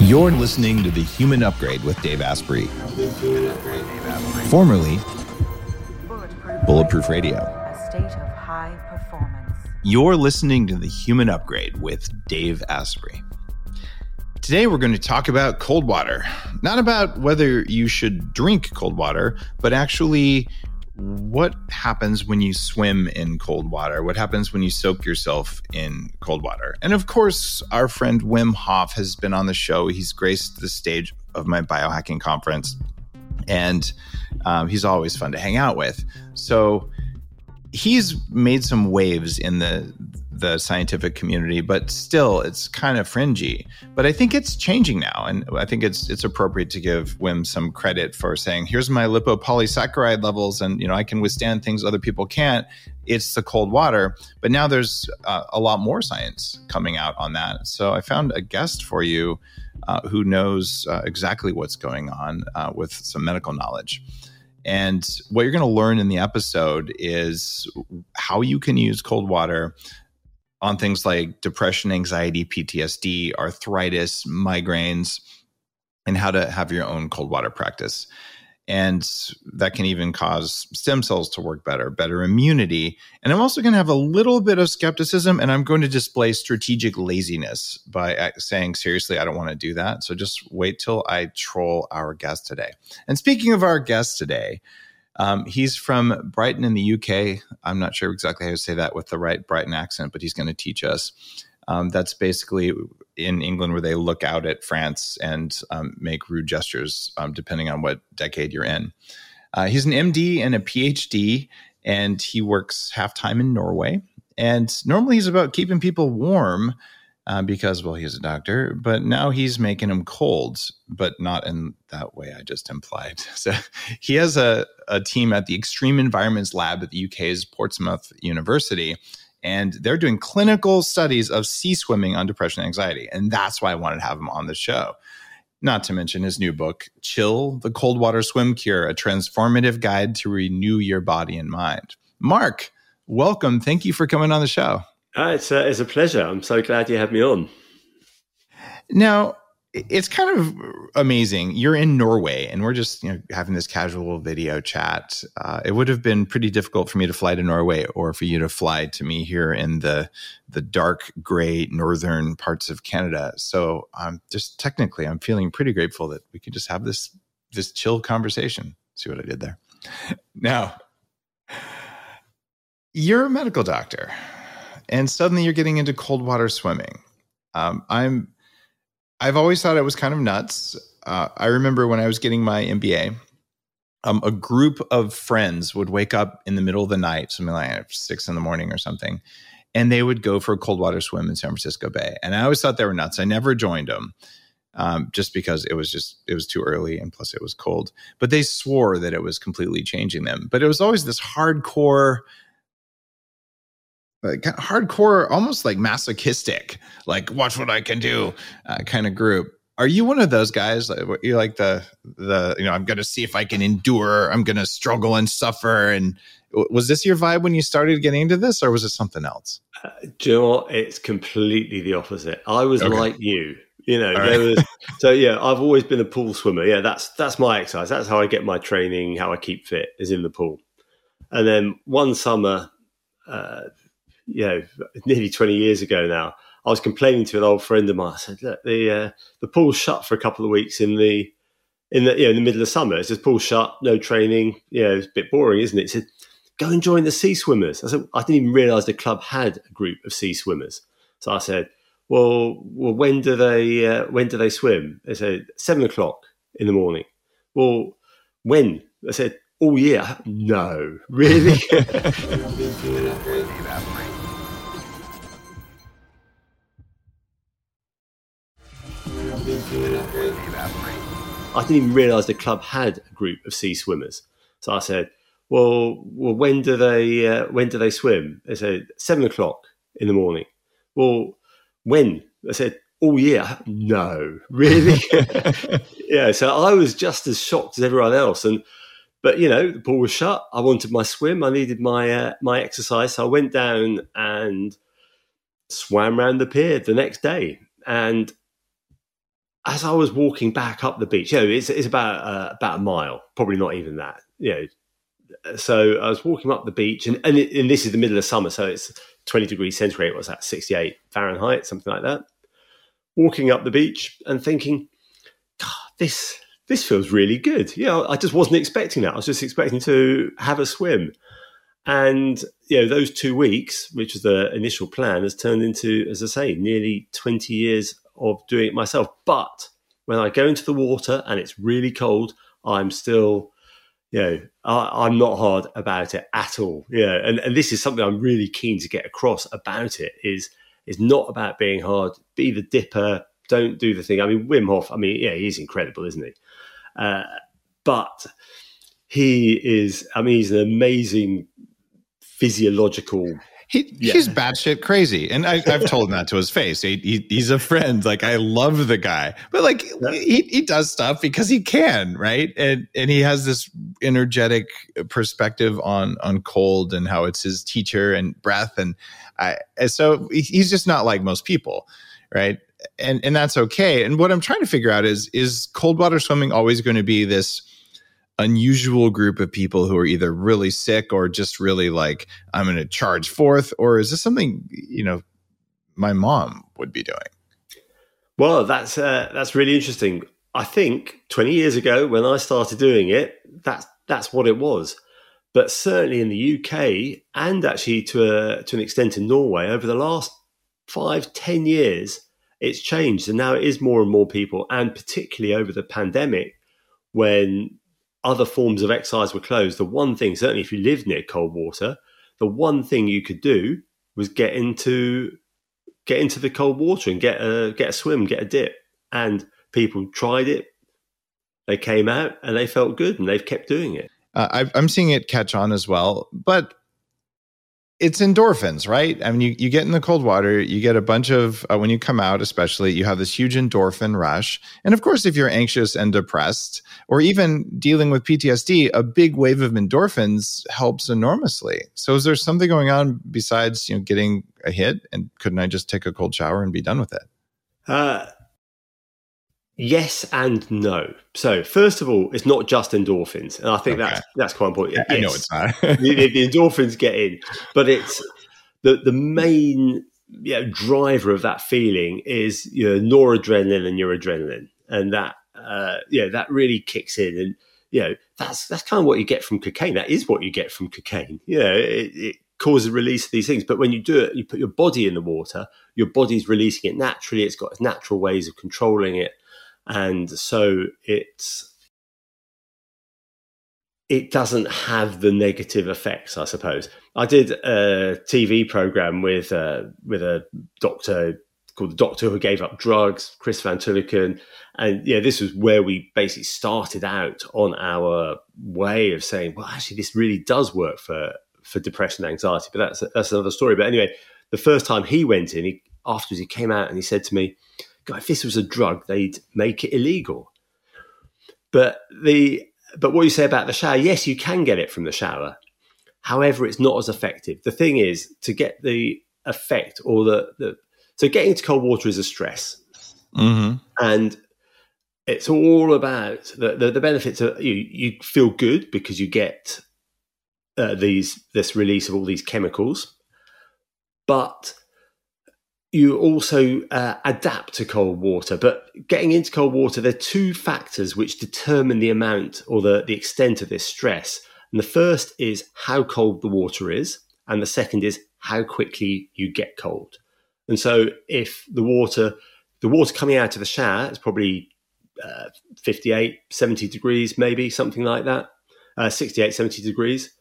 You're listening to The Human Upgrade with Dave Asprey, formerly Bulletproof Radio. A state of high performance. You're listening to The Human Upgrade with Dave Asprey. Today, we're going to talk about cold water. Not about whether you should drink cold water, but actually what happens when you swim in cold water? What happens when you soak yourself in cold water? And of course, our friend Wim Hof has been on the show. He's graced the stage of my biohacking conference, and um, he's always fun to hang out with. So he's made some waves in the the scientific community, but still it's kind of fringy. But I think it's changing now, and I think it's it's appropriate to give Wim some credit for saying, "Here's my lipopolysaccharide levels, and you know I can withstand things other people can't." It's the cold water, but now there's uh, a lot more science coming out on that. So I found a guest for you uh, who knows uh, exactly what's going on uh, with some medical knowledge. And what you're going to learn in the episode is how you can use cold water on things like depression, anxiety, PTSD, arthritis, migraines, and how to have your own cold water practice. And that can even cause stem cells to work better, better immunity. And I'm also going to have a little bit of skepticism and I'm going to display strategic laziness by uh, saying, seriously, I don't want to do that. So just wait till I troll our guest today. And speaking of our guest today, um, he's from Brighton in the UK. I'm not sure exactly how to say that with the right Brighton accent, but he's going to teach us. Um, that's basically in England where they look out at France and um, make rude gestures um, depending on what decade you're in. Uh, he's an MD and a PhD, and he works half time in Norway. And normally he's about keeping people warm uh, because, well, he's a doctor, but now he's making them cold, but not in that way I just implied. So he has a, a team at the Extreme Environments Lab at the UK's Portsmouth University, and they're doing clinical studies of sea swimming on depression and anxiety. And that's why I wanted to have him on the show. Not to mention his new book, Chill the Cold Water Swim Cure, a transformative guide to renew your body and mind. Mark, welcome. Thank you for coming on the show. Uh, it's, a, it's a pleasure. I'm so glad you had me on. Now, it's kind of amazing. You're in Norway, and we're just you know having this casual video chat. Uh, it would have been pretty difficult for me to fly to Norway, or for you to fly to me here in the the dark gray northern parts of Canada. So, I'm um, just technically, I'm feeling pretty grateful that we can just have this this chill conversation. See what I did there? Now, you're a medical doctor and suddenly you're getting into cold water swimming. Um, I'm I've always thought it was kind of nuts. Uh, I remember when I was getting my MBA, um, a group of friends would wake up in the middle of the night, something like six in the morning or something, and they would go for a cold water swim in San Francisco Bay. And I always thought they were nuts. I never joined them. Um, just because it was just it was too early and plus it was cold but they swore that it was completely changing them but it was always this hardcore like hardcore, almost like masochistic, like watch what I can do uh, kind of group. Are you one of those guys? You like the the you know I'm going to see if I can endure. I'm going to struggle and suffer. And was this your vibe when you started getting into this, or was it something else? Uh, do you know what? It's completely the opposite. I was okay. like you. You know, there was so yeah. I've always been a pool swimmer. Yeah, that's that's my exercise. That's how I get my training. How I keep fit is in the pool. And then one summer, uh, you know, nearly 20 years ago now, I was complaining to an old friend of mine. I said, look, the, uh, the pool's shut for a couple of weeks in the, in the, you know, in the middle of summer. It's just pool shut, no training. You know, it's a bit boring, isn't it? He said, go and join the sea swimmers. I said, I didn't even realize the club had a group of sea swimmers. So I said, well, well, when do they, uh, when do they swim? They said seven o'clock in the morning. Well, when? I said, oh yeah, no, really? I didn't even realise the club had a group of sea swimmers. So I said, "Well, well, when do they uh, when do they swim?" They said seven o'clock in the morning. Well, when? I said, "Oh yeah, no, really." yeah. So I was just as shocked as everyone else, and but you know the pool was shut. I wanted my swim. I needed my uh, my exercise, so I went down and swam around the pier the next day. And as I was walking back up the beach, you know, it's, it's about uh, about a mile, probably not even that. You know, so I was walking up the beach, and and, it, and this is the middle of summer, so it's twenty degrees centigrade. What's that? Sixty eight Fahrenheit, something like that. Walking up the beach and thinking, God, this this feels really good. You know, I just wasn't expecting that. I was just expecting to have a swim. And you know, those two weeks, which was the initial plan, has turned into, as I say, nearly 20 years of doing it myself. But when I go into the water and it's really cold, I'm still, you know, I, am not hard about it at all. Yeah, and, and this is something I'm really keen to get across about it is is not about being hard. Be the dipper. Don't do the thing. I mean, Wim Hof. I mean, yeah, he's incredible, isn't he? Uh, but he is. I mean, he's an amazing physiological he, yeah. he's batshit crazy, and I, have told him that to his face. He, he, he's a friend. Like I love the guy, but like yeah. he, he does stuff because he can, right? And and he has this energetic perspective on on cold and how it's his teacher and breath, and I and so he's just not like most people, right? And and that's okay. And what I'm trying to figure out is is cold water swimming always going to be this unusual group of people who are either really sick or just really like i'm going to charge forth or is this something you know my mom would be doing? Well that's uh, that's really interesting. I think 20 years ago when i started doing it that's that's what it was. But certainly in the uk and actually to a, to an extent in norway over the last five ten years it's changed. And now it is more and more people and particularly over the pandemic when other forms of exercise were closed, the one thing, certainly if you lived near cold water, the one thing you could do was get into get into the cold water and get a get a swim, get a dip. And people tried it, they came out and they felt good, and they've kept doing it. Uh, I'm seeing it catch on as well, but it's endorphins, right? I mean, you, you get in the cold water, you get a bunch of, uh, when you come out, especially, you have this huge endorphin rush. And of course, if you're anxious and depressed, or even dealing with PTSD, a big wave of endorphins helps enormously. So, is there something going on besides, you know, getting a hit? And couldn't I just take a cold shower and be done with it? Uh, Yes and no. So first of all, it's not just endorphins, and I think okay. that's that's quite important. I know it's not. the, the, endorphins get in, but it's the the main yeah, driver of that feeling is your noradrenaline and your adrenaline, and that uh, yeah that really kicks in, and you know that's that's kind of what you get from cocaine. That is what you get from cocaine. Yeah, it, it causes release of these things, but when you do it, you put your body in the water. Your body's releasing it naturally. It's got its natural ways of controlling it and so it's it doesn't have the negative effects, I suppose. I did a TV program with uh, with a doctor called the Doctor Who Gave Up Drugs, Chris Van Tulleken, and yeah, this was where we basically started out on our way of saying, well, actually, this really does work for for depression and anxiety. But that's that's another story. But anyway, the first time he went in, he, afterwards he came out and he said to me, God, if this was a drug, they'd make it illegal. But the but what you say about the shower, yes, you can get it from the shower. However, it's not as effective. The thing is to get the effect or the, the so getting into cold water is a stress, mm-hmm. and it's all about the, the, the benefits. Of, you you feel good because you get uh, these this release of all these chemicals, but you also uh, adapt to cold water. But getting into cold water, there are two factors which determine the amount or the, the extent of this stress. And the first is how cold the water is, and the second is how quickly you get cold. And so, if the water, the water coming out of the shower is probably uh, 58, 70 degrees, maybe something like that, uh, 68, 70 degrees.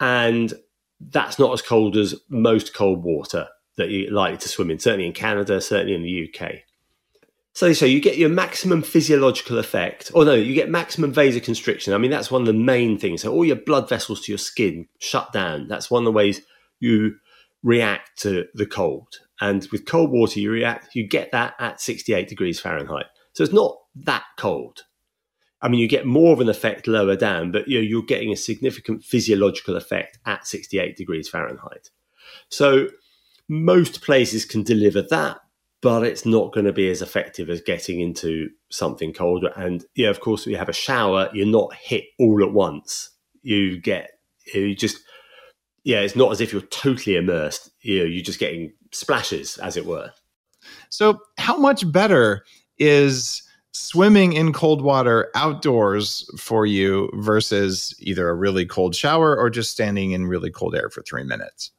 And that's not as cold as most cold water that you like to swim in, certainly in Canada, certainly in the UK. So, so you get your maximum physiological effect, or no, you get maximum vasoconstriction. I mean, that's one of the main things. So all your blood vessels to your skin shut down. That's one of the ways you react to the cold. And with cold water, you react, you get that at 68 degrees Fahrenheit. So it's not that cold. I mean, you get more of an effect lower down, but you know, you're getting a significant physiological effect at 68 degrees Fahrenheit. So most places can deliver that, but it's not going to be as effective as getting into something colder. And yeah, of course, if you have a shower, you're not hit all at once. You get, you just, yeah, it's not as if you're totally immersed. You know, you're just getting splashes, as it were. So, how much better is swimming in cold water outdoors for you versus either a really cold shower or just standing in really cold air for three minutes?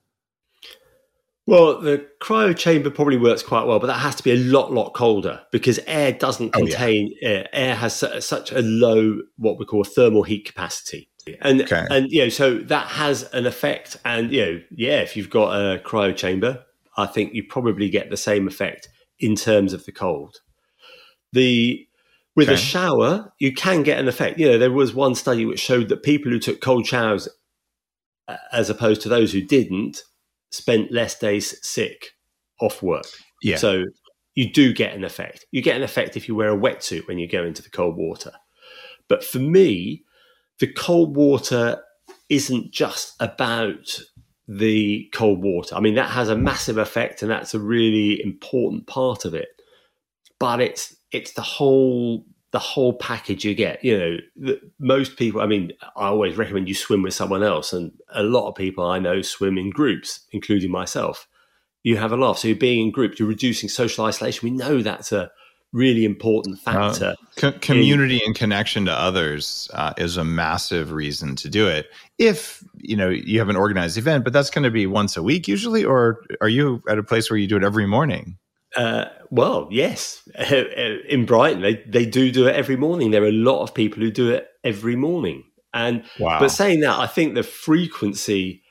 Well, the cryo chamber probably works quite well, but that has to be a lot, lot colder because air doesn't contain oh, yeah. air. Air has su- such a low, what we call thermal heat capacity. And, okay. and, you know, so that has an effect. And, you know, yeah, if you've got a cryo chamber, I think you probably get the same effect in terms of the cold. The with okay. a shower, you can get an effect. You know, there was one study which showed that people who took cold showers, uh, as opposed to those who didn't, spent less days sick off work. Yeah. So you do get an effect. You get an effect if you wear a wetsuit when you go into the cold water. But for me, the cold water isn't just about the cold water. I mean, that has a massive effect and that's a really important part of it. But it's it's the whole the whole package you get. You know, the, most people. I mean, I always recommend you swim with someone else, and a lot of people I know swim in groups, including myself. You have a laugh. So you're being in groups. You're reducing social isolation. We know that's a really important uh, factor. Uh, co- community in, and connection to others uh, is a massive reason to do it. If you know you have an organized event, but that's going to be once a week usually, or are you at a place where you do it every morning? Uh, well, yes. In Brighton, they, they do do it every morning. There are a lot of people who do it every morning. And wow. but saying that, I think the frequency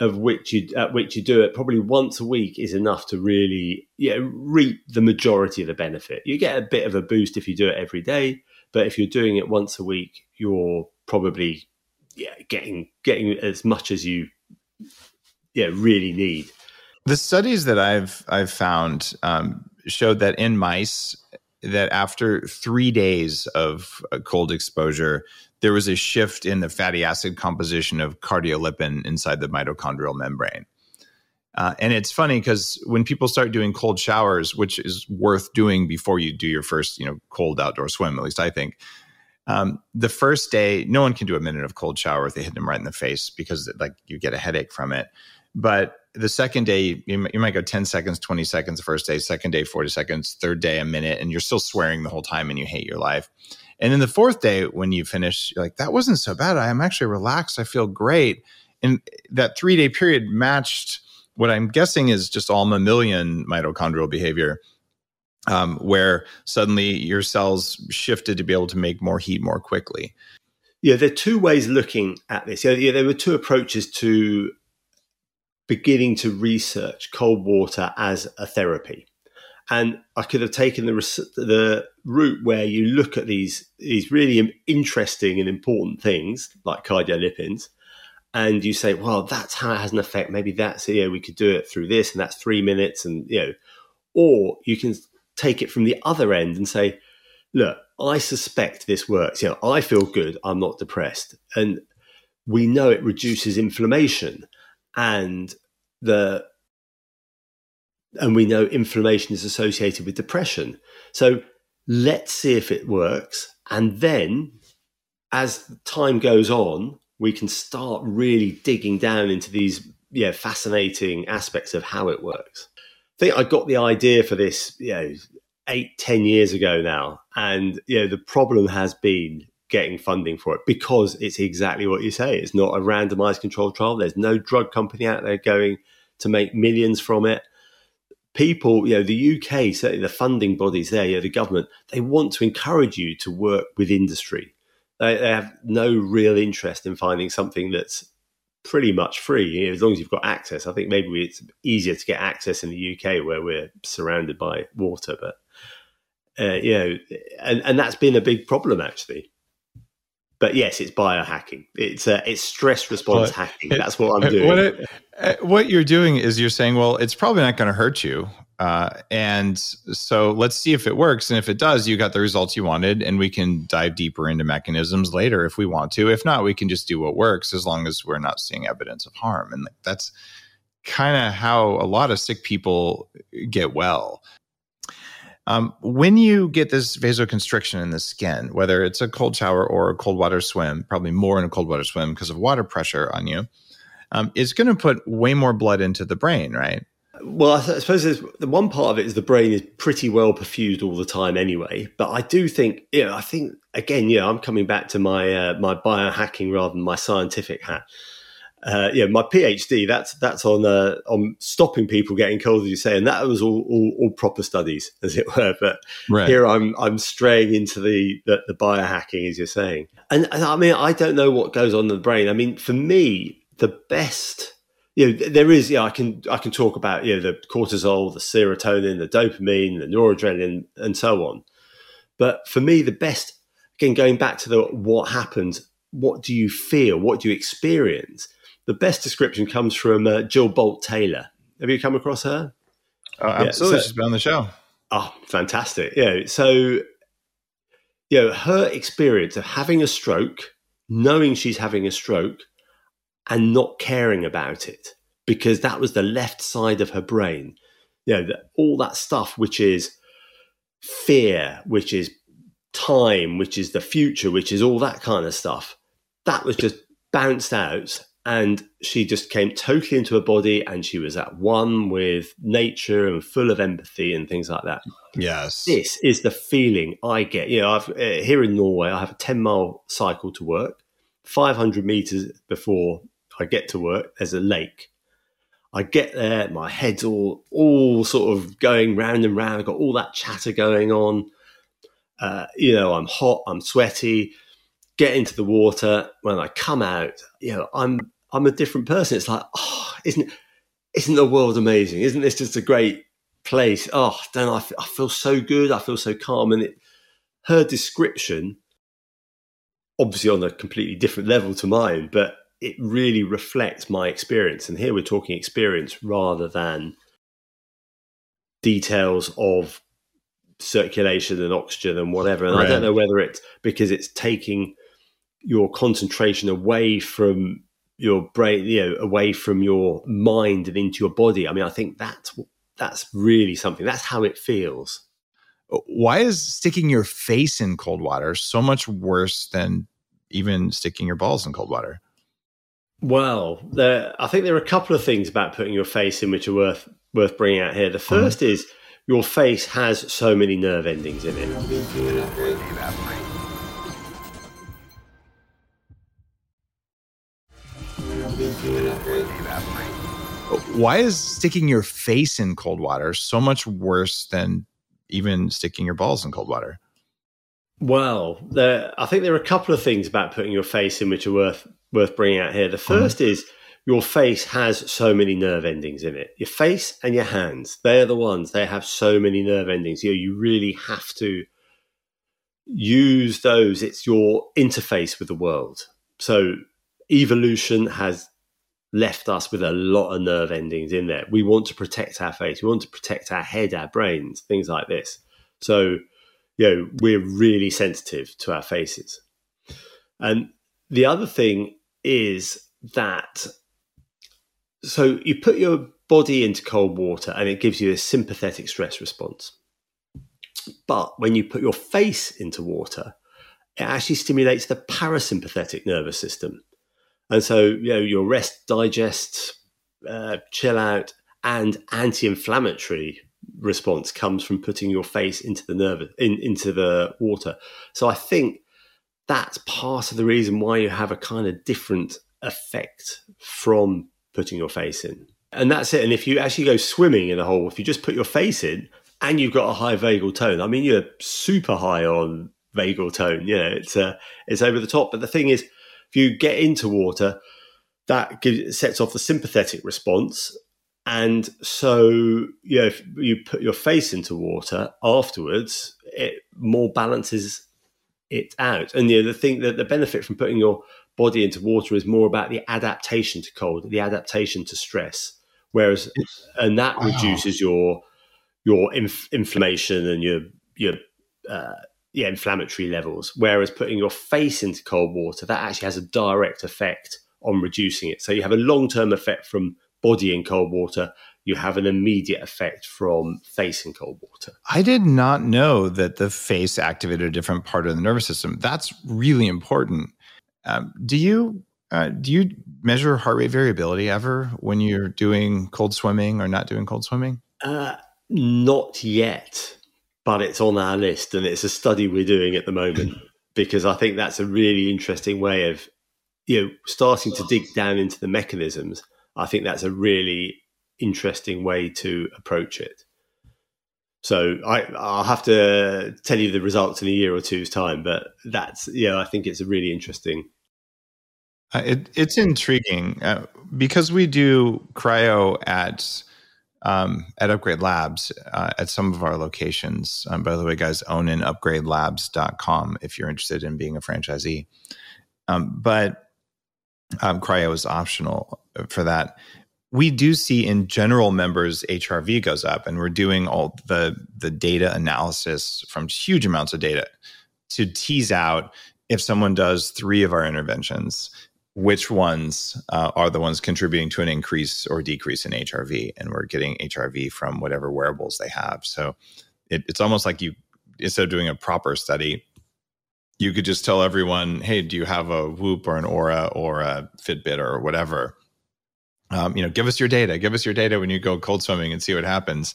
of which you at which you do it probably once a week is enough to really yeah reap the majority of the benefit. You get a bit of a boost if you do it every day, but if you're doing it once a week, you're probably yeah getting getting as much as you yeah really need. The studies that I've I've found um, showed that in mice that after three days of cold exposure, there was a shift in the fatty acid composition of cardiolipin inside the mitochondrial membrane. Uh, and it's funny because when people start doing cold showers, which is worth doing before you do your first, you know, cold outdoor swim, at least I think. Um, the first day, no one can do a minute of cold shower if they hit them right in the face because like you get a headache from it. But the second day, you, you might go 10 seconds, 20 seconds the first day, second day, 40 seconds, third day, a minute, and you're still swearing the whole time and you hate your life. And then the fourth day, when you finish, you're like, that wasn't so bad. I am actually relaxed. I feel great. And that three day period matched what I'm guessing is just all mammalian mitochondrial behavior, um, where suddenly your cells shifted to be able to make more heat more quickly. Yeah, there are two ways looking at this. Yeah, there were two approaches to beginning to research cold water as a therapy. And I could have taken the the route where you look at these these really interesting and important things like cardiolipins, and you say, well, that's how it has an effect. Maybe that's yeah, we could do it through this, and that's three minutes, and you know, or you can take it from the other end and say, look, I suspect this works. You know, I feel good. I'm not depressed, and we know it reduces inflammation and the and we know inflammation is associated with depression. So let's see if it works. And then as time goes on, we can start really digging down into these yeah, fascinating aspects of how it works. I think I got the idea for this, you know, eight, ten years ago now. And you know, the problem has been getting funding for it because it's exactly what you say. It's not a randomized controlled trial. There's no drug company out there going to make millions from it. People, you know, the UK, certainly the funding bodies there, you know, the government, they want to encourage you to work with industry. They, they have no real interest in finding something that's pretty much free you know, as long as you've got access. I think maybe it's easier to get access in the UK where we're surrounded by water, but uh, you know, and, and that's been a big problem actually but yes, it's biohacking. It's uh, it's stress response hacking. That's what I'm doing. What, it, uh, what you're doing is you're saying, well, it's probably not going to hurt you, uh, and so let's see if it works. And if it does, you got the results you wanted, and we can dive deeper into mechanisms later if we want to. If not, we can just do what works as long as we're not seeing evidence of harm. And that's kind of how a lot of sick people get well Um, when you get this vasoconstriction in the skin, whether it's a cold shower or a cold water swim, probably more in a cold water swim because of water pressure on you, um, it's going to put way more blood into the brain, right? Well, I, suppose the one part of it is the brain is pretty well perfused all the time anyway. But I do think, you know, I think again, yeah, I'm coming back to my uh, my biohacking rather than my scientific hat. Uh, yeah, my PhD that's that's on uh, on stopping people getting cold, as you say, and that was all, all, all proper studies, as it were. But right. here I'm I'm straying into the, the, the biohacking, as you're saying, and, and I mean I don't know what goes on in the brain. I mean, for me, the best you know, there is, yeah, I can, I can talk about, you know, the cortisol, the serotonin, the dopamine, the noradrenaline, and so on. But for me, the best, again, going back to the what happens, what do you feel? What do you experience? The best description comes from uh, Jill Bolte Taylor. Have you come across her? Oh, absolutely. Yeah, so, She's been on the show. Oh, fantastic. Yeah. So, you know, her experience of having a stroke, knowing she's having a stroke, and not caring about it because that was the left side of her brain. You know, the, all that stuff, which is fear, which is time, which is the future, which is all that kind of stuff, that was just bounced out. And she just came totally into her body and she was at one with nature and full of empathy and things like that. Yes. This is the feeling I get. You know, I've, uh, here in Norway, I have a 10 mile cycle to work, 500 meters before I get to work, there's a lake. I get there, my head's all all sort of going round and round. I've got all that chatter going on. Uh, you know, I'm hot, I'm sweaty. Get into the water. When I come out, you know, I'm I'm a different person. It's like, oh, isn't isn't the world amazing? Isn't this just a great place? Oh, then I, I feel so good. I feel so calm. And it, her description, obviously on a completely different level to mine, but it really reflects my experience. And here we're talking experience rather than details of circulation and oxygen and whatever. And right. I don't know whether it's because it's taking your concentration away from your brain, you know, away from your mind and into your body. I mean, I think that's that's really something. That's how it feels. Why is sticking your face in cold water so much worse than even sticking your balls in cold water? Well, there, I think there are a couple of things about putting your face in which are worth worth bringing out here. The 1st mm. is your face has so many nerve endings in it. Why is sticking your face in cold water so much worse than even sticking your balls in cold water? Well, there, I think there are a couple of things about putting your face in which are worth worth bringing out here. The 1st mm is your face has so many nerve endings in it. Your face and your hands, they're the ones, they have so many nerve endings. You know, you really have to use those. It's your interface with the world. So evolution has left us with a lot of nerve endings in there. We want to protect our face. We want to protect our head, our brains, things like this. So, you know, we're really sensitive to our faces. And the other thing is that so you put your body into cold water and it gives you a sympathetic stress response. But when you put your face into water, it actually stimulates the parasympathetic nervous system. And so, you know, your rest, digest, uh, chill out, and anti-inflammatory response comes from putting your face into the nerve in, into the water. So I think that's part of the reason why you have a kind of different effect from putting your face in. And that's it. And if you actually go swimming in a hole, if you just put your face in and you've got a high vagal tone, I mean, you're super high on vagal tone. You know, it's uh, it's over the top. But the thing is, if you get into water, that gives, sets off the sympathetic response. And so, you know, if you put your face into water afterwards, it more balances it out. And you know, the thing that the benefit from putting your body into water is more about the adaptation to cold, the adaptation to stress. Whereas, and that wow. reduces your your inf- inflammation and your your uh, yeah inflammatory levels. Whereas putting your face into cold water, that actually has a direct effect on reducing it. So you have a long term effect from body in cold water. you have an immediate effect from facing cold water. I did not know that the face activated a different part of the nervous system. That's really important. Um, do you uh, do you measure heart rate variability ever when you're doing cold swimming or not doing cold swimming? Uh, not yet, but it's on our list, and it's a study we're doing at the moment because I think that's a really interesting way of you know starting to dig down into the mechanisms. I think that's a really interesting way to approach it. So I, I'll have to tell you the results in a year or two's time, but that's yeah, I think it's a really interesting uh, it, it's intriguing uh, because we do cryo at um, at Upgrade Labs uh, at some of our locations. Um, by the way, guys, own in upgradelabs.com if you're interested in being a franchisee. Um, but um, cryo is optional for that. We do see in general members HRV goes up, and we're doing all the the data analysis from huge amounts of data to tease out if someone does three of our interventions which ones uh, are the ones contributing to an increase or decrease in HRV. And we're getting HRV from whatever wearables they have. So it, it's almost like you, instead of doing a proper study, you could just tell everyone, hey, do you have a Whoop or an Oura or a Fitbit or whatever? Um, you know, give us your data. Give us your data when you go cold swimming and see what happens.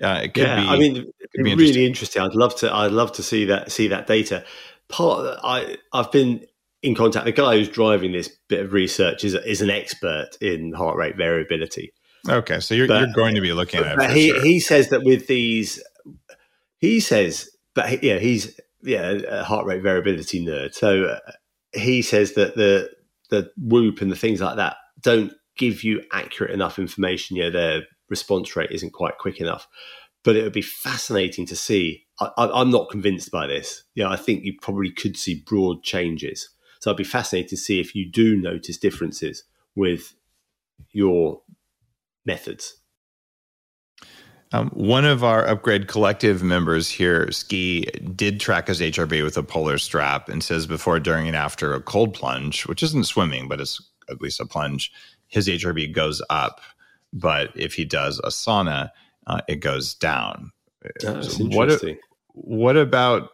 Uh, it could yeah, be. I mean, be really interesting. interesting. I'd love to. I'd love to see that. See that data. Part. I. I've been in contact. The guy who's driving this bit of research is is an expert in heart rate variability. Okay, so you're, but, you're going to be looking at. But he sure. he says that with these, he says, but yeah, he's yeah a heart rate variability nerd. So uh, he says that the the Whoop and the things like that don't give you accurate enough information. Yeah, their response rate isn't quite quick enough. But it would be fascinating to see. I, am not convinced by this. Yeah, I think you probably could see broad changes so I'd be fascinated to see if you do notice differences with your methods. Um, one of our upgrade collective members here, Ski, did track his HRV with a polar strap and says before, during, and after a cold plunge, which isn't swimming, but it's at least a plunge, his HRV goes up. But if he does a sauna, uh, it goes down. That's interesting. What, what about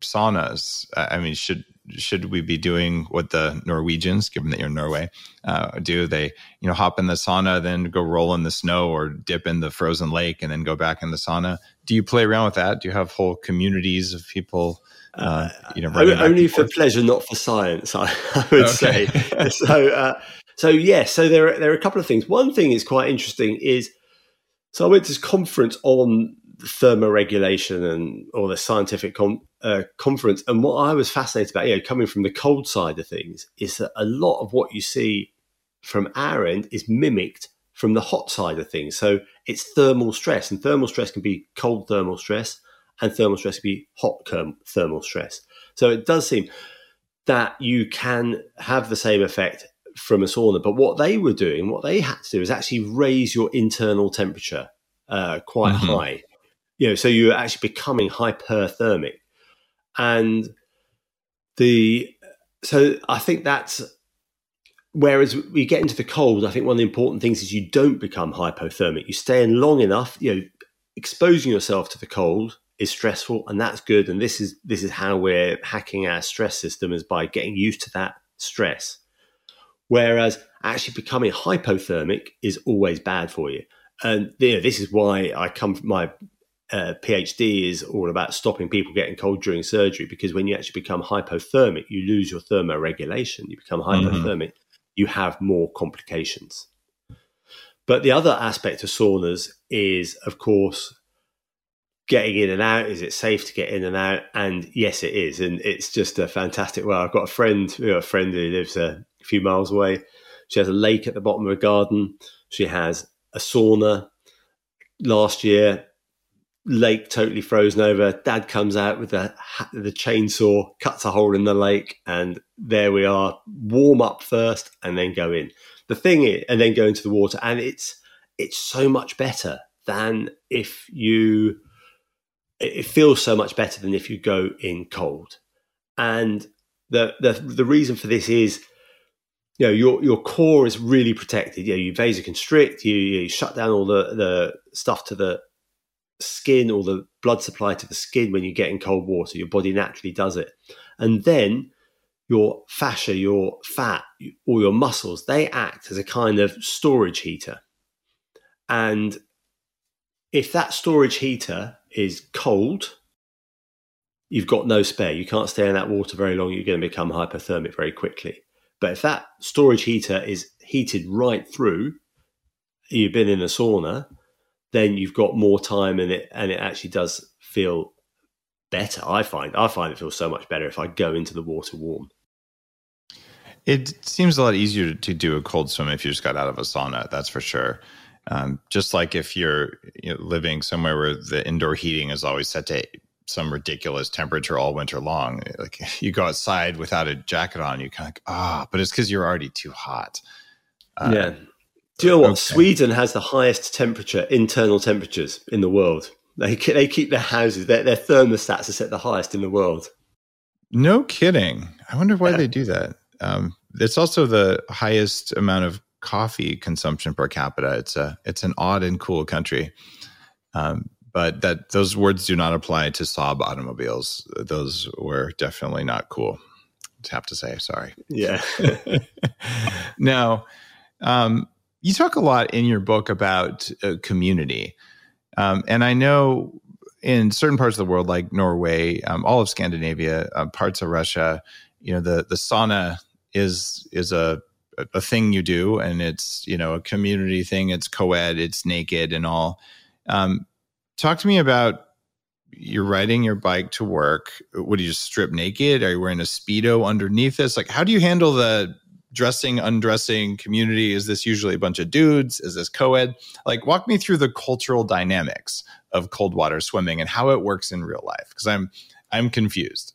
saunas? I mean, should should we be doing what the Norwegians, given that you're in Norway, uh, do? They, you know, hop in the sauna, then go roll in the snow or dip in the frozen lake and then go back in the sauna. Do you play around with that? Do you have whole communities of people? Uh, you know, only for pleasure, not for science. I, I would okay. say. so, uh, so yes. Yeah, so there are, there are a couple of things. One thing is quite interesting is so I went to this conference on thermoregulation and or the scientific com- uh, conference. And what I was fascinated about, you know, coming from the cold side of things, is that a lot of what you see from our end is mimicked from the hot side of things. So it's thermal stress, and thermal stress can be cold thermal stress, and thermal stress can be hot thermal stress. So it does seem that you can have the same effect from a sauna. But what they were doing, what they had to do, is actually raise your internal temperature uh, quite mm-hmm. high you know, so you're actually becoming hyperthermic. And the so I think that's whereas we get into the cold, I think one of the important things is you don't become hypothermic. You stay in long enough, you know, exposing yourself to the cold is stressful and that's good. And this is this is how we're hacking our stress system is by getting used to that stress. Whereas actually becoming hypothermic is always bad for you. And you know, this is why I come from my uh, PhD is all about stopping people getting cold during surgery because when you actually become hypothermic, you lose your thermoregulation. You become mm-hmm. hypothermic, mm-hmm. you have more complications. But the other aspect of saunas is, of course, getting in and out. Is it safe to get in and out? And yes, it is. And it's just a fantastic. Well, I've got a friend, you know, a friend who lives a few miles away. She has a lake at the bottom of a garden. She has a sauna. Last year, lake totally frozen over. Dad comes out with the the chainsaw, cuts a hole in the lake, and there we are. Warm up first, and then go in. The thing is, and then go into the water, and it's it's so much better than if you. It feels so much better than if you go in cold, and the the the reason for this is you know your your core is really protected. You know, you vasoconstrict, you, you shut down all the the stuff to the skin or the blood supply to the skin when you get in cold water. Your body naturally does it, and then your fascia, your fat, or your muscles, they act as a kind of storage heater. And if that storage heater is cold, you've got no spare. You can't stay in that water very long. You're going to become hypothermic very quickly. But if that storage heater is heated right through, you've been in a sauna, then you've got more time and it and it actually does feel better. I find I find it feels so much better if I go into the water warm. It seems a lot easier to do a cold swim if you just got out of a sauna. That's for sure. Um, just like if you're you know, living somewhere where the indoor heating is always set to some ridiculous temperature all winter long. Like you go outside without a jacket on, you kind of ah, oh, but it's because you're already too hot. Uh, yeah. Do you know what? Okay. Sweden has the highest temperature, internal temperatures in the world. They they keep their houses, their, their thermostats are set the highest in the world. No kidding. I wonder why yeah. they do that. Um, it's also the highest amount of coffee consumption per capita. It's a it's an odd and cool country. Um, but that those words do not apply to Saab automobiles. Those were definitely not cool. I have to say, sorry. Yeah. now, um, you talk a lot in your book about uh, community, um, and I know in certain parts of the world, like Norway, um, all of Scandinavia, uh, parts of Russia, you know, the the sauna is is a a thing you do, and it's you know a community thing. It's co-ed, it's naked, and all. Um, Talk to me about you're riding your bike to work. Would you just strip naked? Are you wearing a speedo underneath this? Like, how do you handle the dressing, undressing community? Is this usually a bunch of dudes? Is this co-ed? Like, walk me through the cultural dynamics of cold water swimming and how it works in real life because I'm I'm confused.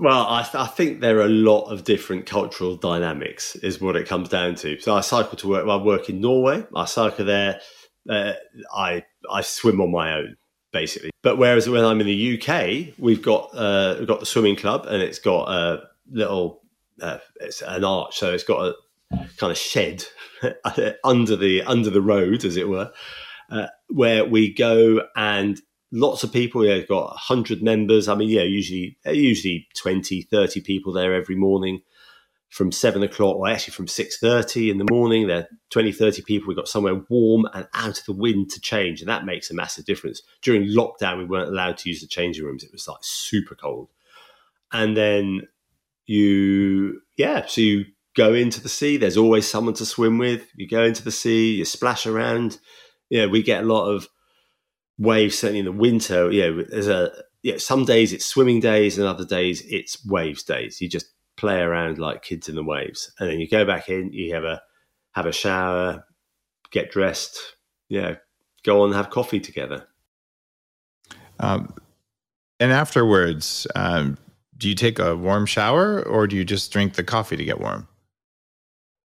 Well, I, th- I, think there are a lot of different cultural dynamics, is what it comes down to. So I cycle to work. I work in Norway. I cycle there. Uh, I I swim on my own basically. But whereas when I'm in the UK, we've got uh, we've got the swimming club, and it's got a little uh, it's an arch, so it's got a kind of shed under the under the road, as it were, uh, where we go and lots of people. Yeah, got 100 members. I mean, yeah, usually usually 20, 30 people there every morning from seven o'clock, or actually from six thirty in the morning. There are 20, 30 people. We've got somewhere warm and out of the wind to change, and that makes a massive difference. During lockdown, we weren't allowed to use the changing rooms. It was like super cold, and then you, yeah, so you go into the sea. There's always someone to swim with. You go into the sea, you splash around. Yeah, we get a lot of waves. Certainly in the winter, yeah, there's a yeah. Some days it's swimming days, and other days it's waves days. You just play around like kids in the waves, and then you go back in, you have a have a shower, get dressed, yeah, go on and have coffee together. Um, and afterwards, um, do you take a warm shower or do you just drink the coffee to get warm?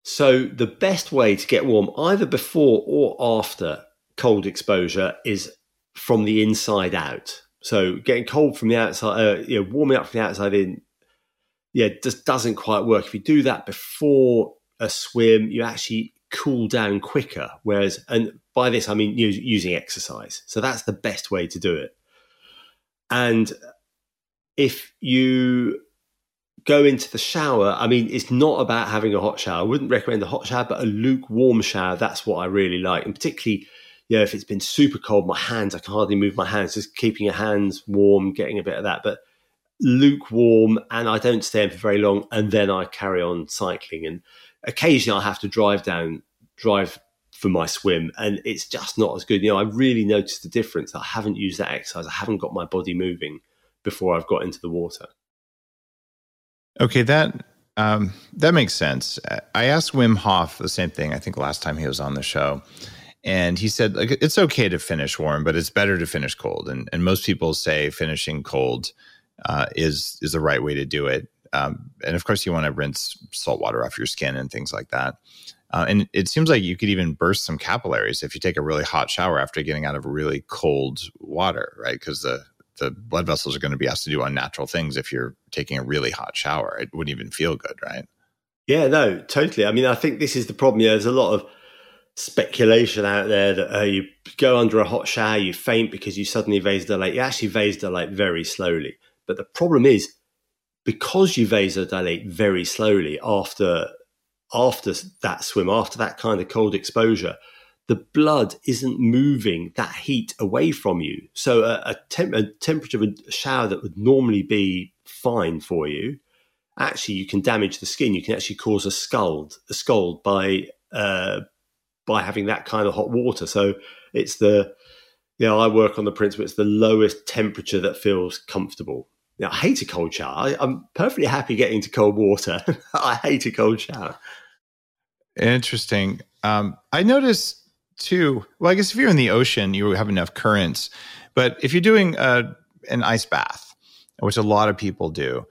So the best way to get warm, either before or after cold exposure, is from the inside out. So getting cold from the outside, uh, you know, warming up from the outside in yeah, just doesn't quite work. If you do that before a swim, you actually cool down quicker. Whereas, and by this I mean using exercise. So that's the best way to do it. And if you go into the shower, I mean, it's not about having a hot shower. I wouldn't recommend a hot shower, but a lukewarm shower. That's what I really like, and particularly. Yeah, if it's been super cold, my hands, I can hardly move my hands. Just keeping your hands warm, getting a bit of that. But lukewarm and I don't stay in for very long and then I carry on cycling and occasionally I have to drive down drive for my swim and it's just not as good you know I really noticed the difference I haven't used that exercise I haven't got my body moving before I've got into the water okay that um, that makes sense I asked Wim Hof the same thing I think last time he was on the show and he said like it's okay to finish warm but it's better to finish cold and and most people say finishing cold uh, is is the right way to do it. Um, and of course, you want to rinse salt water off your skin and things like that. Uh, and it seems like you could even burst some capillaries if you take a really hot shower after getting out of really cold water, right? Because the the blood vessels are going to be asked to do unnatural things if you're taking a really hot shower. It wouldn't even feel good, right? Yeah, no, totally. I mean, I think this is the problem. Yeah, there's a lot of speculation out there that uh, you go under a hot shower, you faint because you suddenly vasodilate. You actually vasodilate very slowly. But the problem is, because you vasodilate very slowly after after that swim, after that kind of cold exposure, the blood isn't moving that heat away from you. So a, a, temp- a temperature a shower that would normally be fine for you, actually you can damage the skin. You can actually cause a scald, a scald by uh, by having that kind of hot water. So it's the you know I work on the principle it's the lowest temperature that feels comfortable. Now, I hate a cold shower. I, I'm perfectly happy getting to cold water. I hate a cold shower. Interesting. Um, I notice too. Well, I guess if you're in the ocean, you have enough currents. But if you're doing a, uh, an ice bath, which a lot of people do,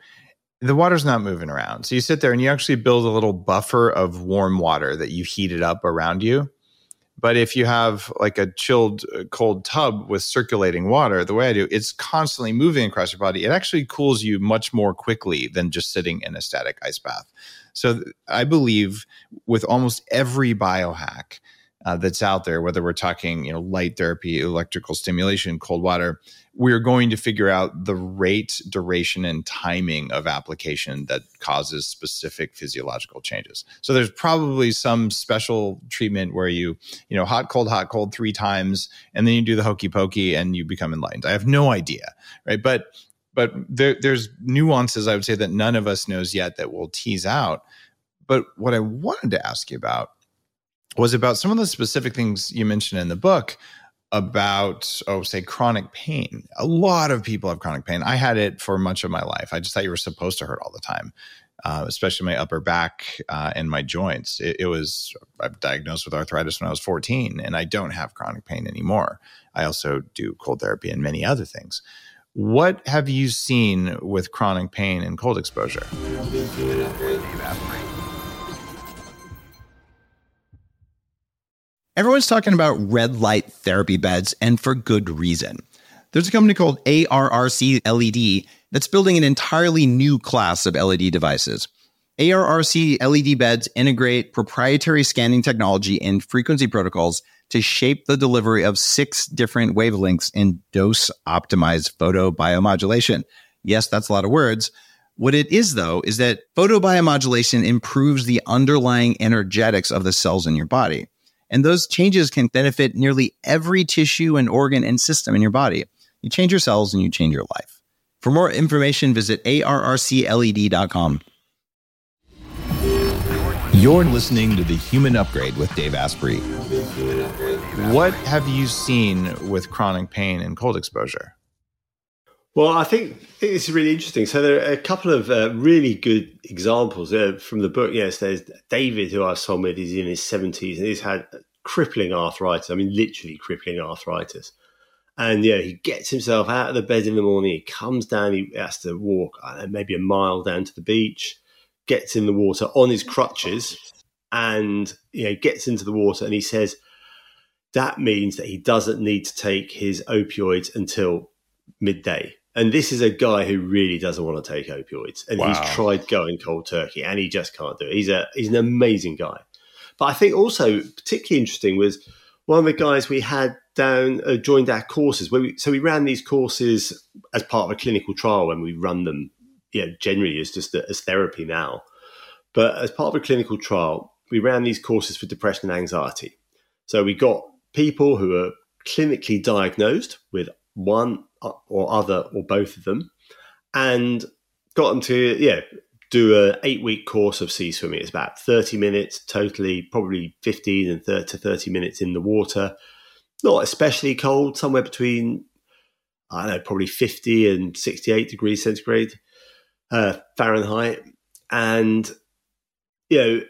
the water's not moving around. So you sit there and you actually build a little buffer of warm water that you heat it up around you. But if you have like a chilled, uh, cold tub with circulating water, the way I do, it's constantly moving across your body. It actually cools you much more quickly than just sitting in a static ice bath. So I believe with almost every biohack, uh, that's out there, whether we're talking, you know, light therapy, electrical stimulation, cold water, we're going to figure out the rate, duration, and timing of application that causes specific physiological changes. So there's probably some special treatment where you, you know, hot, cold, hot, cold three times, and then you do the hokey pokey and you become enlightened. I have no idea, right? But but there, there's nuances I would say that none of us knows yet that we'll tease out. But what I wanted to ask you about was about some of the specific things you mentioned in the book about oh say chronic pain. A lot of people have chronic pain. I had it for much of my life. I just thought you were supposed to hurt all the time uh, especially my upper back uh, and my joints. It, it was i'm diagnosed with arthritis when i was 14 and i don't have chronic pain anymore. I also do cold therapy and many other things. What have you seen with chronic pain and cold exposure Everyone's talking about red light therapy beds, and for good reason. There's a company called ARRC LED that's building an entirely new class of LED devices. ARRC LED beds integrate proprietary scanning technology and frequency protocols to shape the delivery of six different wavelengths in dose optimized photobiomodulation. Yes, that's a lot of words. What it is, though, is that photobiomodulation improves the underlying energetics of the cells in your body. And those changes can benefit nearly every tissue and organ and system in your body. You change your cells and you change your life. For more information, visit arrcled.com. You're listening to The Human Upgrade with Dave Asprey. What have you seen with chronic pain and cold exposure? Well, I think it's really interesting. So there are a couple of uh, really good examples uh, from the book. Yes, there's David, who I saw with. He's in his seventies and he's had crippling arthritis. I mean, literally crippling arthritis. And yeah, he gets himself out of the bed in the morning. He comes down. He has to walk know, maybe a mile down to the beach. Gets in the water on his crutches, and you know gets into the water. And he says that means that he doesn't need to take his opioids until midday and this is a guy who really doesn't want to take opioids, and wow. he's tried going cold turkey, and he just can't do it. He's a he's an amazing guy. But I think also particularly interesting was one of the guys we had down uh, joined our courses. Where we, so we ran these courses as part of a clinical trial when we run them. Yeah, generally as just a, as therapy now, but as part of a clinical trial, we ran these courses for depression and anxiety. So we got people who are clinically diagnosed with one or other or both of them, and got them to yeah do a eight week course of sea swimming. It's about thirty minutes totally, probably fifteen and 30 to thirty minutes in the water. Not especially cold, somewhere between I don't know, probably fifty and sixty eight degrees centigrade uh, Fahrenheit, and you know,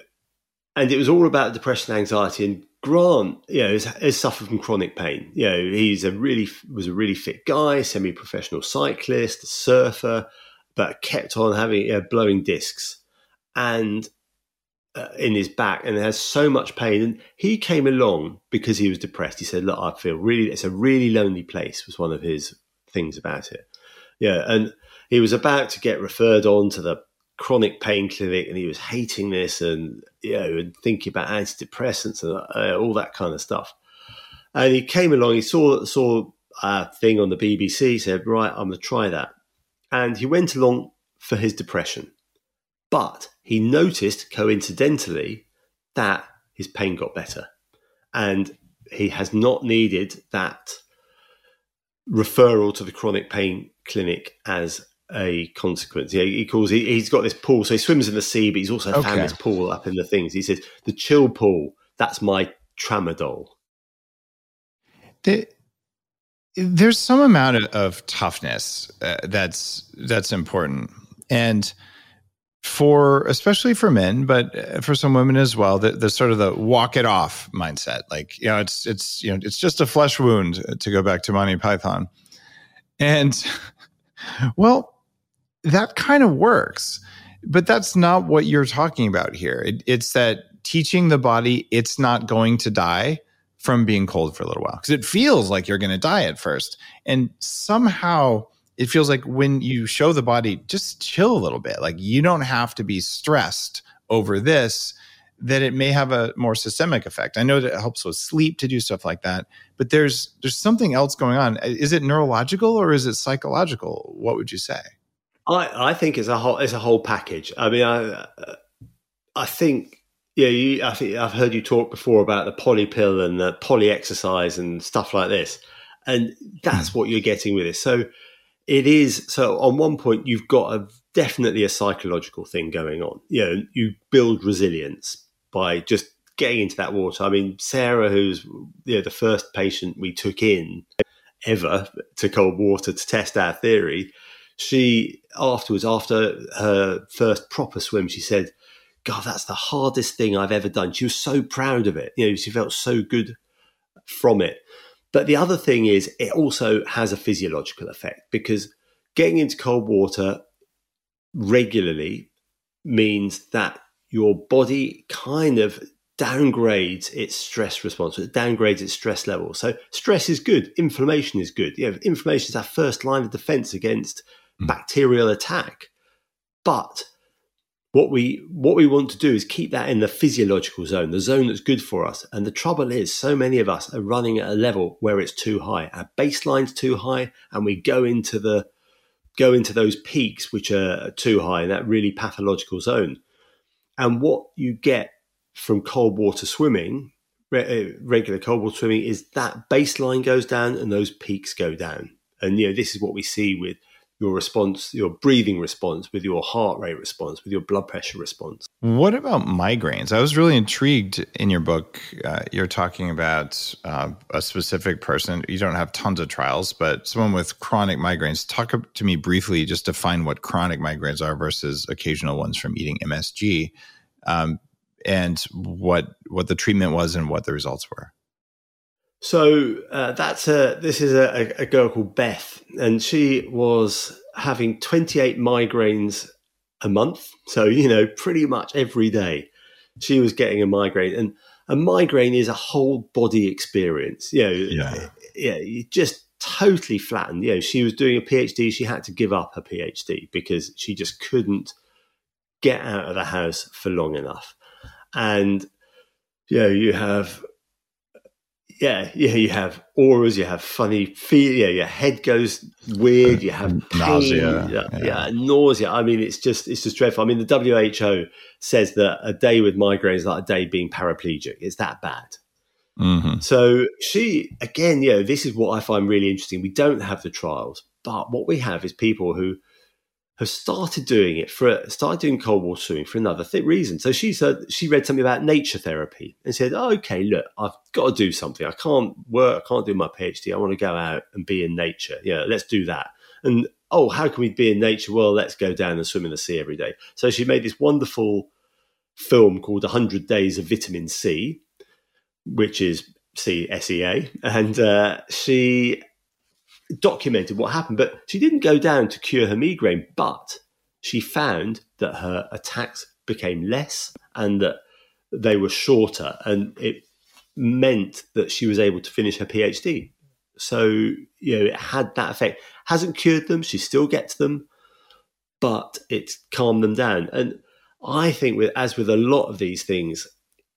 and it was all about depression, anxiety, and Grant, you know, has, has, suffered from chronic pain. You know, he's a really was a really fit guy, semi-professional cyclist, surfer, but kept on having you know, blowing discs and uh, in his back, and has so much pain. And he came along because he was depressed. He said, "Look, I feel really it's a really lonely place." Was one of his things about it. Yeah, and he was about to get referred on to the chronic pain clinic and he was hating this and you know and thinking about antidepressants and uh, all that kind of stuff. And he came along. He saw saw a thing on the BBC. Said, "Right, I'm going to try that." And he went along for his depression, but he noticed coincidentally that his pain got better, and he has not needed that referral to the chronic pain clinic as a consequence. Yeah, he calls he, has got this pool, so he swims in the sea, but he's also okay. found this pool up in the things. He says the chill pool. That's my tramadol. The, there's some amount of, of toughness uh, that's that's important, and for especially for men, but uh, for some women as well, the, the sort of the walk it off mindset. Like you know, it's it's you know, it's just a flesh wound to go back to Monty Python, and well, that kind of works. But that's not what you're talking about here. It, it's that teaching the body it's not going to die from being cold for a little while because it feels like you're going to die at first. And somehow it feels like when you show the body, just chill a little bit. Like you don't have to be stressed over this that it may have a more systemic effect. I know that it helps with sleep to do stuff like that, but there's there's something else going on. Is it neurological or is it psychological? What would you say? I, I think it's a whole it's a whole package. I mean, I I think yeah, you, I think I've heard you talk before about the poly pill and the poly exercise and stuff like this, and that's hmm. what you're getting with this. So it is. So on one point, you've got a definitely a psychological thing going on. You know, you build resilience by just getting into that water. I mean, Sarah, who's you know the first patient we took in ever to cold water to test our theory she afterwards, after her first proper swim, she said, God, that's the hardest thing I've ever done. She was so proud of it. You know, she felt so good from it. But the other thing is, it also has a physiological effect because getting into cold water regularly means that your body kind of downgrades its stress response, it downgrades its stress level. So stress is good, inflammation is good. You know, inflammation is our first line of defense against mm. bacterial attack. But what we what we want to do is keep that in the physiological zone, the zone that's good for us. And the trouble is, so many of us are running at a level where it's too high. Our baseline's too high, and we go into the go into those peaks which are too high in that really pathological zone. And what you get from cold water swimming, uh, regular cold water swimming, is that baseline goes down and those peaks go down. And you know this is what we see with your response, your breathing response, with your heart rate response, with your blood pressure response. What about migraines? I was really intrigued in your book. Uh, you're talking about uh, a specific person. You don't have tons of trials, but someone with chronic migraines. Talk to me briefly, just define what chronic migraines are versus occasional ones from eating MSG, um, and what what the treatment was and what the results were. So uh, that's a this is a, a, girl called Beth, and she was having 28 migraines a month. So you know, pretty much every day, she was getting a migraine, and a migraine is a whole body experience. You know, yeah, yeah, you just totally flattened. You know, she was doing a PhD. She had to give up her PhD because she just couldn't get out of the house for long enough, and you know, you have yeah, yeah, you have auras, you have funny feel, yeah, your head goes weird, you have pain, nausea, yeah, yeah. yeah, nausea. I mean, it's just it's just dreadful. I mean, the WHO says that a day with migraines is like a day being paraplegic. It's that bad. Mm-hmm. So she again, yeah, this is what I find really interesting. We don't have the trials, but what we have is people who have started doing it for started doing cold water swimming for another th- reason. So she said she read something about nature therapy and said, oh, "Okay, look, I've got to do something. I can't work. I can't do my PhD. I want to go out and be in nature. Yeah, let's do that." And oh, how can we be in nature? Well, let's go down and swim in the sea every day. So she made this wonderful film called "100 Days of Vitamin C," which is C S E A, and uh, she documented what happened, but she didn't go down to cure her migraine, but she found that her attacks became less and that they were shorter, and it meant that she was able to finish her PhD. So, you know, it had that effect. Hasn't cured them, she still gets them, but it's calmed them down. And I think, with as with a lot of these things,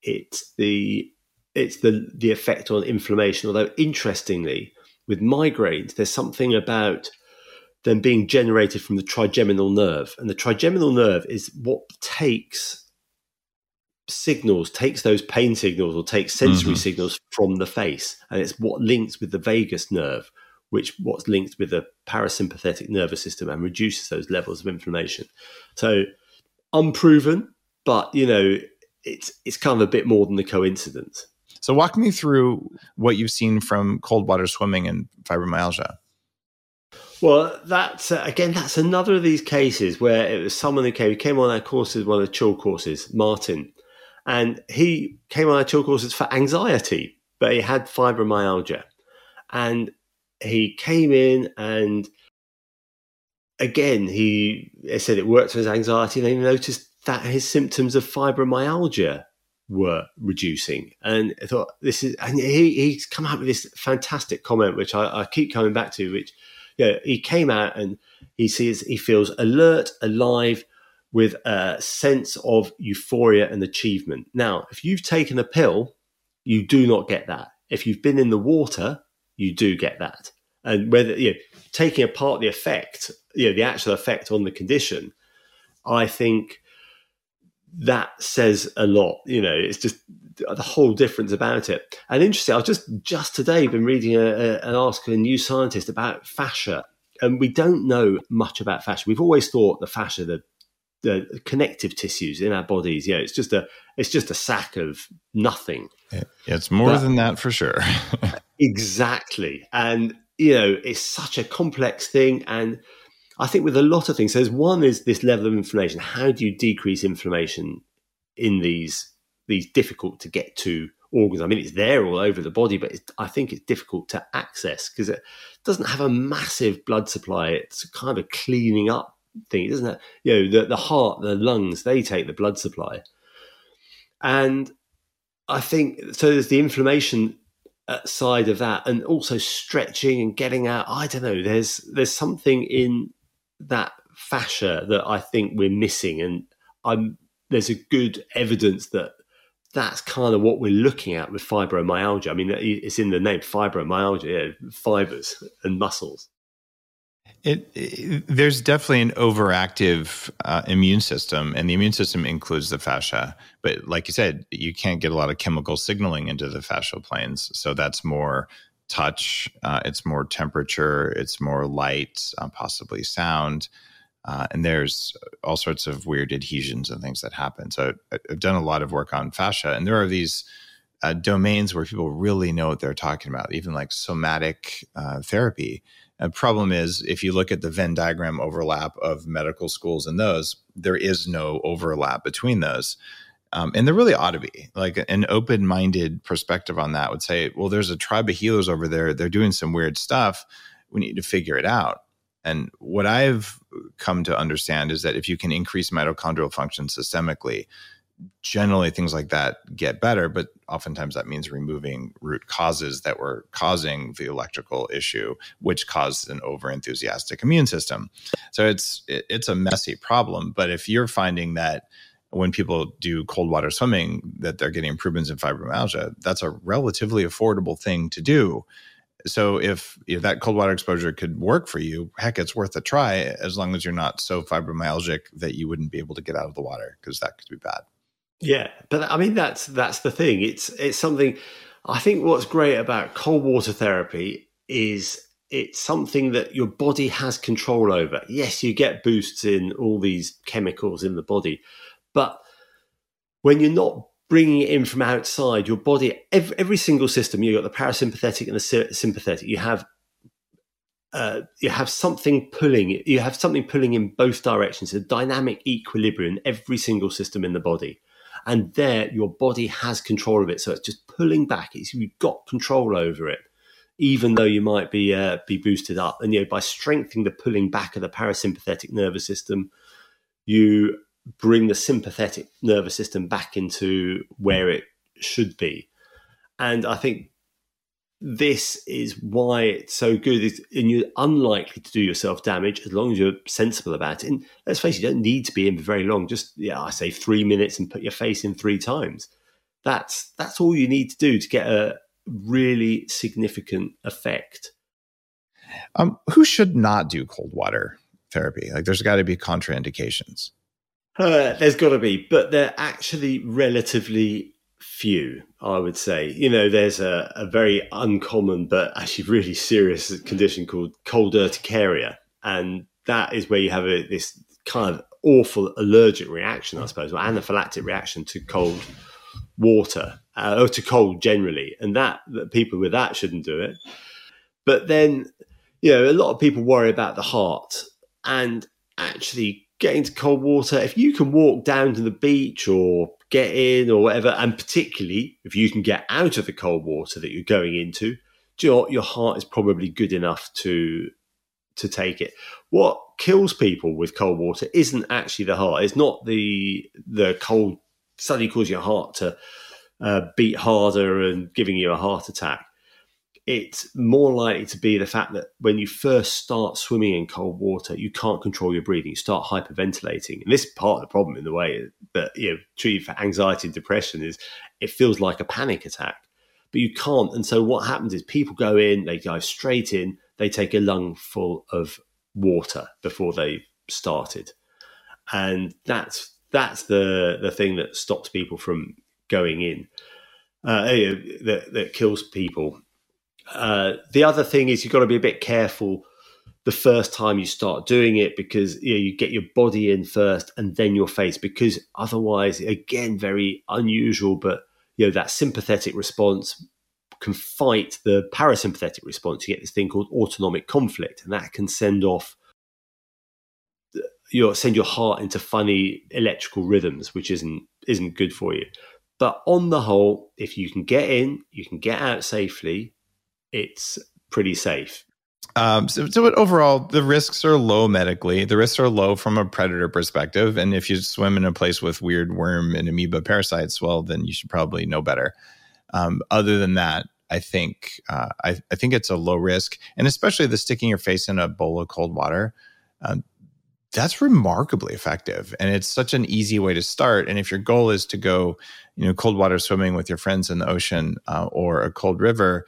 it's the it's the the effect on inflammation. Although interestingly, with migraines, there's something about them being generated from the trigeminal nerve, and the trigeminal nerve is what takes signals, takes those pain signals or takes sensory mm-hmm. signals from the face, and it's what links with the vagus nerve, which what's linked with the parasympathetic nervous system and reduces those levels of inflammation. So unproven, but you know, it's it's kind of a bit more than a coincidence. So walk me through what you've seen from cold water swimming and fibromyalgia. Well, that's uh, again, that's another of these cases where it was someone who came, came on our courses, one of the chill courses, Martin, and he came on our chill courses for anxiety, but he had fibromyalgia, and he came in and again he said it worked for his anxiety, and he noticed that his symptoms of fibromyalgia were reducing. And I thought this is, and he, he's come out with this fantastic comment, which I, I keep coming back to, which, yeah, he came out and he sees, he feels alert, alive, with a sense of euphoria and achievement. Now, if you've taken a pill, you do not get that. If you've been in the water, you do get that. And whether, you know, taking apart the effect, you know, the actual effect on the condition, I think that says a lot. You know, it's just the whole difference about it. And interesting, I've just just today been reading a, a, an article in New Scientist about fascia, and we don't know much about fascia. We've always thought the fascia, the the connective tissues in our bodies, yeah, it's just a it's just a sack of nothing. It's more but, than that for sure. exactly, and you know, it's such a complex thing, and I think with a lot of things, so there's one is this level of inflammation. How do you decrease inflammation in these these difficult to get to organs? I mean, it's there all over the body, but I think it's difficult to access because it doesn't have a massive blood supply. It's kind of a cleaning up thing, doesn't it? You know, the, the heart, the lungs, they take the blood supply, and I think so. There's the inflammation uh, side of that, and also stretching and getting out. I don't know. There's there's something in that fascia that I think we're missing, and I'm there's a good evidence that that's kind of what we're looking at with fibromyalgia. I mean, it's in the name fibromyalgia, yeah, fibers and muscles. It, it, there's definitely an overactive uh, immune system, and the immune system includes the fascia. But like you said, you can't get a lot of chemical signaling into the fascial planes, so that's more touch, uh, it's more temperature, it's more light, uh, possibly sound. Uh, and there's all sorts of weird adhesions and things that happen. So I've done a lot of work on fascia, and there are these uh, domains where people really know what they're talking about, even like somatic uh, therapy. The problem is, if you look at the Venn diagram overlap of medical schools and those, there is no overlap between those. Um, and there really ought to be like an open minded perspective on that would say, well, there's a tribe of healers over there. They're doing some weird stuff. We need to figure it out. And what I've come to understand is that if you can increase mitochondrial function systemically, generally things like that get better. But oftentimes that means removing root causes that were causing the electrical issue, which caused an overenthusiastic immune system. So it's it's a messy problem. But if you're finding that when people do cold water swimming that they're getting improvements in fibromyalgia that's a relatively affordable thing to do. So if, if that cold water exposure could work for you heck it's worth a try as long as you're not so fibromyalgic that you wouldn't be able to get out of the water because that could be bad. Yeah but i mean that's that's the thing. It's it's something i think what's great about cold water therapy is it's something that your body has control over. Yes you get boosts in all these chemicals in the body but when you're not bringing it in from outside, your body, every, every single system, you've got the parasympathetic and the sympathetic. You have uh, you have something pulling. You have something pulling in both directions. A dynamic equilibrium in every single system in the body, and there your body has control of it. So it's just pulling back. It's, you've got control over it, even though you might be uh, be boosted up. And you know by strengthening the pulling back of the parasympathetic nervous system, you bring the sympathetic nervous system back into where it should be. And I think this is why it's so good. and you're unlikely to do yourself damage as long as you're sensible about it. And let's face it, you don't need to be in for very long. Just yeah, I say three minutes and put your face in three times. That's that's all you need to do to get a really significant effect. Um, who should not do cold water therapy? Like, there's got to be contraindications. Uh, there's got to be, but they're actually relatively few, I would say. You know, there's a, a very uncommon but actually really serious condition called cold urticaria. And that is where you have a, this kind of awful allergic reaction, I suppose, or anaphylactic reaction to cold water uh, or to cold generally. And that, that people with that shouldn't do it. But then, you know, a lot of people worry about the heart and actually getting to cold water. If you can walk down to the beach or get in or whatever, and particularly if you can get out of the cold water that you're going into, you know, your heart is probably good enough to to take it. What kills people with cold water isn't actually the heart. It's not the the cold suddenly causing your heart to uh, beat harder and giving you a heart attack it's more likely to be the fact that when you first start swimming in cold water, you can't control your breathing. You start hyperventilating. And this is part of the problem in the way that, you know, treated for anxiety and depression is it feels like a panic attack, but you can't. And so what happens is people go in, they dive straight in, they take a lung full of water before they started. And that's, that's the, the thing that stops people from going in, uh, that, that kills people uh, the other thing is you've got to be a bit careful the first time you start doing it because you, know, you get your body in first and then your face because otherwise again very unusual but you know that sympathetic response can fight the parasympathetic response. You get this thing called autonomic conflict and that can send off your send your heart into funny electrical rhythms which isn't isn't good for you. But on the whole if you can get in you can get out safely it's pretty safe. Um, so, so overall, the risks are low medically. The risks are low from a predator perspective. And if you swim in a place with weird worm and amoeba parasites, well, then you should probably know better. Um, other than that, I think uh, I, I, think it's a low risk, and especially the sticking your face in a bowl of cold water. Um, that's remarkably effective, and it's such an easy way to start. And if your goal is to go, you know, cold water swimming with your friends in the ocean uh, or a cold river,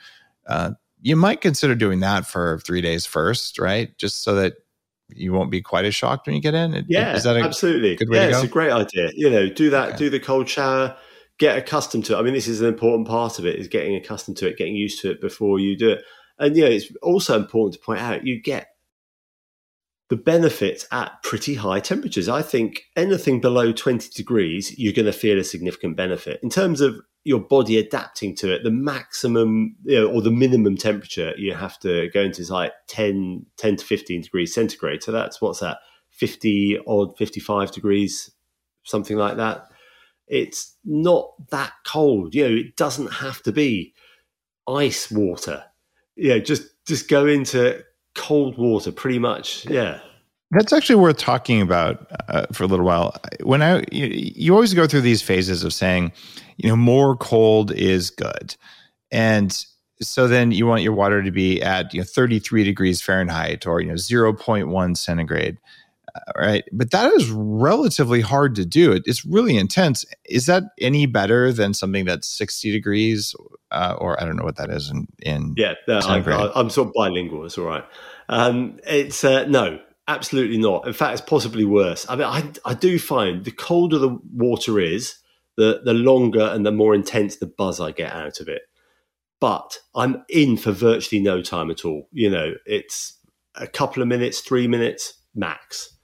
uh, you might consider doing that for three days first, right? Just so that you won't be quite as shocked when you get in. Yeah, is that a absolutely. Good way yeah, to go? it's a great idea. You know, do that, okay. do the cold shower, get accustomed to it. I mean, this is an important part of it: is getting accustomed to it, getting used to it before you do it. And you know, it's also important to point out you get the benefits at pretty high temperatures. I think anything below 20 degrees, you're going to feel a significant benefit. In terms of your body adapting to it, the maximum you know, or the minimum temperature you have to go into is like 10, 10 to 15 degrees centigrade. So that's what's that, 50 odd, 55 degrees, something like that. It's not that cold. You know, it doesn't have to be ice water. You know, just just go into cold water pretty much. Yeah. That's actually worth talking about uh, for a little while. When I, you, you always go through these phases of saying, you know, more cold is good, and so then you want your water to be at you know 33 degrees Fahrenheit or you know 0.1 centigrade, uh, right? But that is relatively hard to do. It, it's really intense. Is that any better than something that's 60 degrees, uh, or I don't know what that is in in yeah? No, I, am sort of bilingual. It's all right. Um, it's uh, no Absolutely not. In fact, it's possibly worse. I mean, I, I do find the colder the water is, the, the longer and the more intense the buzz I get out of it. But I'm in for virtually no time at all. You know, it's a couple of minutes, three minutes max.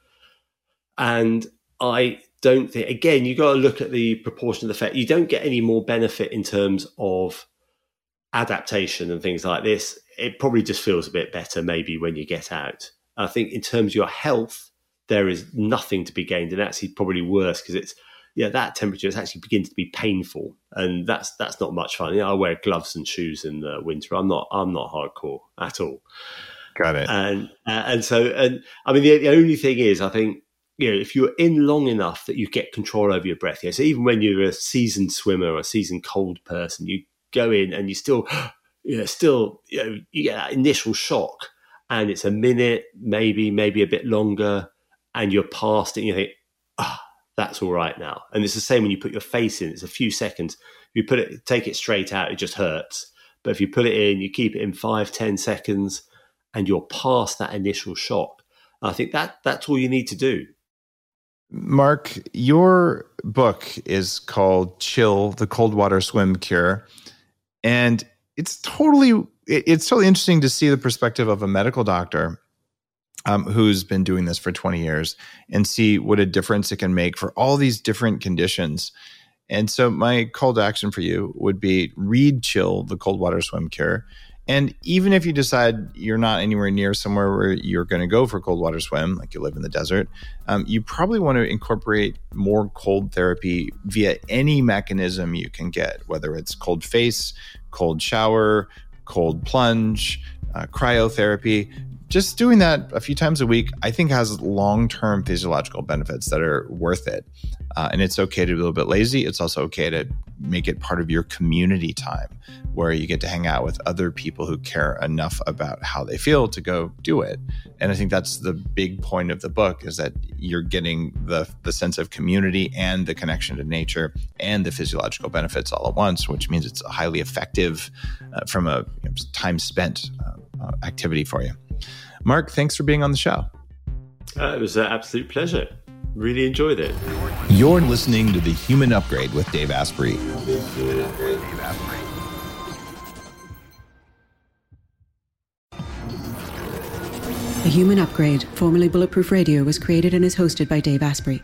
And I don't think, again, you've got to look at the proportion of the effect. You don't get any more benefit in terms of adaptation and things like this. It probably just feels a bit better maybe when you get out. I think in terms of your health, there is nothing to be gained, and actually probably worse because it's yeah that temperature is actually begins to be painful, and that's that's not much fun. I wear gloves and shoes in the winter. I'm not I'm not hardcore at all. Got it. And uh, and so and I mean the, the only thing is I think you know, if you're in long enough that you get control over your breath, yeah. So even when you're a seasoned swimmer or a seasoned cold person, you go in and you still you know, still, you know, you get that initial shock and it's a minute, maybe, maybe a bit longer, and you're past it and you think, ah, oh, that's all right now. And it's the same when you put your face in, it's a few seconds. If you put it, take it straight out, it just hurts. But if you put it in, you keep it in five, ten seconds, and you're past that initial shock. I think that that's all you need to do. Mark, your book is called Chill, the Cold Water Swim Cure. And it's totally it's totally interesting to see the perspective of a medical doctor um, who's been doing this for 20 years and see what a difference it can make for all these different conditions. And so my call to action for you would be read Chill, the cold water swim cure. And even if you decide you're not anywhere near somewhere where you're going to go for cold water swim, like you live in the desert, um, you probably want to incorporate more cold therapy via any mechanism you can get, whether it's cold face, cold shower, cold plunge, uh, cryotherapy just doing that a few times a week, I think has long term physiological benefits that are worth it. Uh, and it's okay to be a little bit lazy. It's also okay to make it part of your community time where you get to hang out with other people who care enough about how they feel to go do it. And I think that's the big point of the book is that you're getting the, the sense of community and the connection to nature and the physiological benefits all at once, which means it's a highly effective uh, from a you know, time spent uh, uh activity for you. Mark, thanks for being on the show. Uh, it was an absolute pleasure. Really enjoyed it. You're listening to The Human Upgrade with Dave Asprey. The Human Upgrade, formerly Bulletproof Radio, was created and is hosted by Dave Asprey.